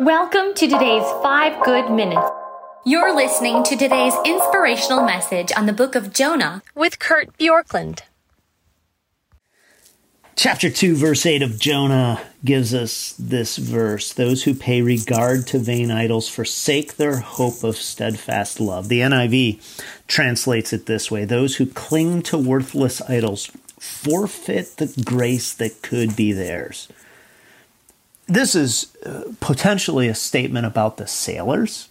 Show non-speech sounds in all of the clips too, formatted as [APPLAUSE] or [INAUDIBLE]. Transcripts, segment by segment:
Welcome to today's Five Good Minutes. You're listening to today's inspirational message on the book of Jonah with Kurt Bjorklund. Chapter 2, verse 8 of Jonah gives us this verse Those who pay regard to vain idols forsake their hope of steadfast love. The NIV translates it this way Those who cling to worthless idols forfeit the grace that could be theirs. This is uh, potentially a statement about the sailors.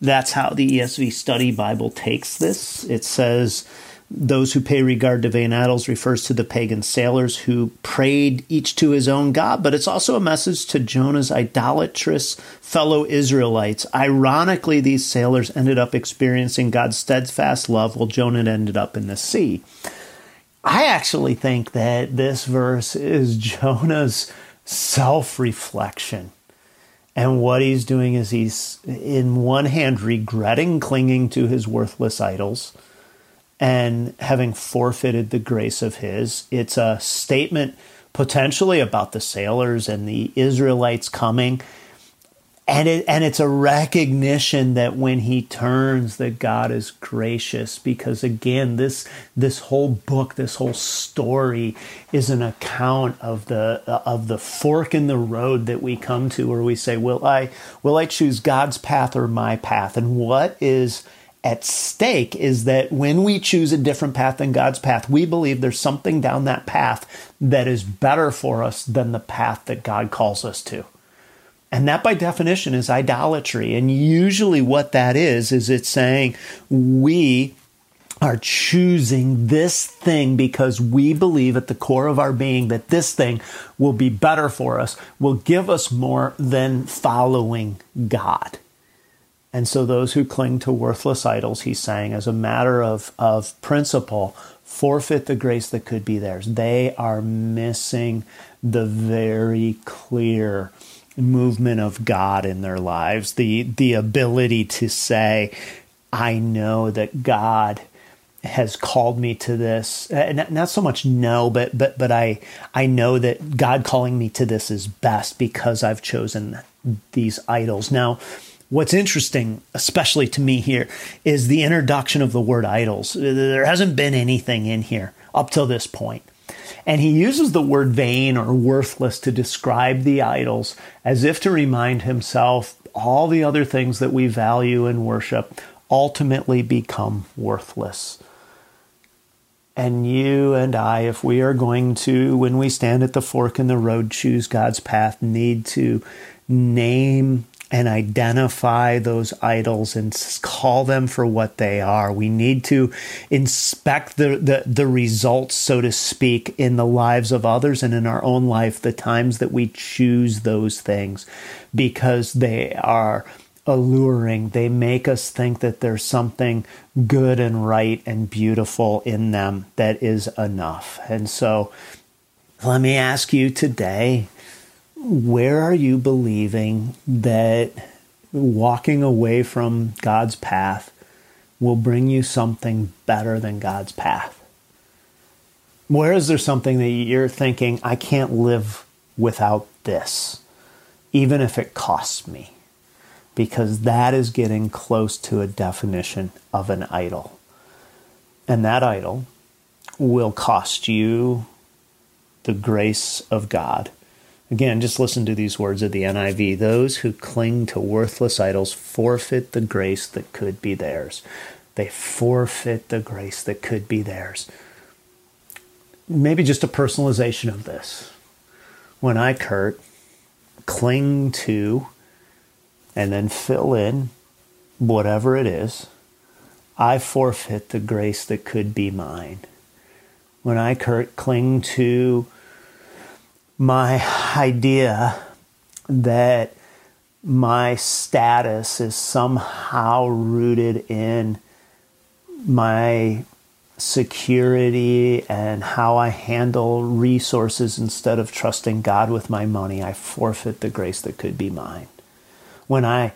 That's how the ESV Study Bible takes this. It says, those who pay regard to vain idols refers to the pagan sailors who prayed each to his own God, but it's also a message to Jonah's idolatrous fellow Israelites. Ironically, these sailors ended up experiencing God's steadfast love while Jonah ended up in the sea. I actually think that this verse is [LAUGHS] Jonah's self reflection. And what he's doing is he's, in one hand, regretting clinging to his worthless idols and having forfeited the grace of his. It's a statement potentially about the sailors and the Israelites coming. And it and it's a recognition that when he turns that God is gracious because again this this whole book this whole story is an account of the of the fork in the road that we come to where we say will I will I choose God's path or my path and what is at stake is that when we choose a different path than God's path, we believe there's something down that path that is better for us than the path that God calls us to. And that by definition is idolatry. And usually what that is, is it's saying we are choosing this thing because we believe at the core of our being that this thing will be better for us, will give us more than following God. And so those who cling to worthless idols, he's saying, as a matter of, of principle, forfeit the grace that could be theirs. They are missing the very clear movement of God in their lives, the the ability to say, I know that God has called me to this uh, and not so much no but but but I I know that God calling me to this is best because I've chosen these idols. Now, What's interesting, especially to me here, is the introduction of the word idols. There hasn't been anything in here up till this point. And he uses the word vain or worthless to describe the idols as if to remind himself all the other things that we value and worship ultimately become worthless. And you and I, if we are going to, when we stand at the fork in the road, choose God's path, need to name and identify those idols and call them for what they are. We need to inspect the, the, the, results, so to speak, in the lives of others and in our own life, the times that we choose those things, because they are alluring. They make us think that there's something good and right and beautiful in them that is enough. And so let me ask you today where are you believing that walking away from God's path will bring you something better than God's path? Where is there something that you're thinking, I can't live without this, even if it costs me? Because that is getting close to a definition of an idol. And that idol will cost you the grace of God Again, just listen to these words of the NIV. Those who cling to worthless idols forfeit the grace that could be theirs. They forfeit the grace that could be theirs. Maybe just a personalization of this. When I, Kurt, cling to and then fill in whatever it is, I forfeit the grace that could be mine. When I, Kurt, cling to my idea that my status is somehow rooted in my security and how I handle resources instead of trusting God with my money, I forfeit the grace that could be mine. When I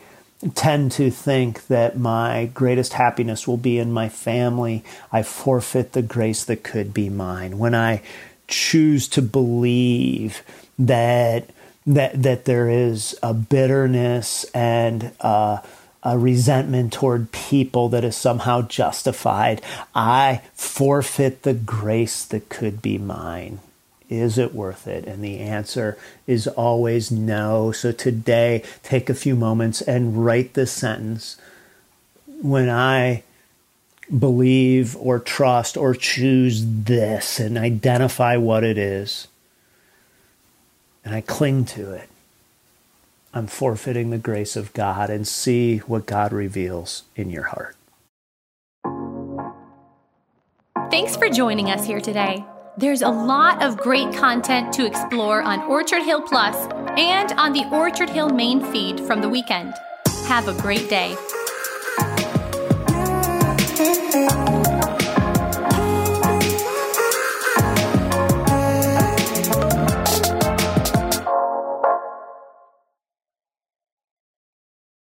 tend to think that my greatest happiness will be in my family, I forfeit the grace that could be mine. When I choose to believe that that that there is a bitterness and uh, a resentment toward people that is somehow justified. I forfeit the grace that could be mine. Is it worth it? And the answer is always no. So today, take a few moments and write this sentence. When I believe or trust or choose this and identify what it is, and I cling to it, I'm forfeiting the grace of God and see what God reveals in your heart. Thanks for joining us here today. There's a lot of great content to explore on Orchard Hill Plus and on the Orchard Hill main feed from the weekend. Have a great day.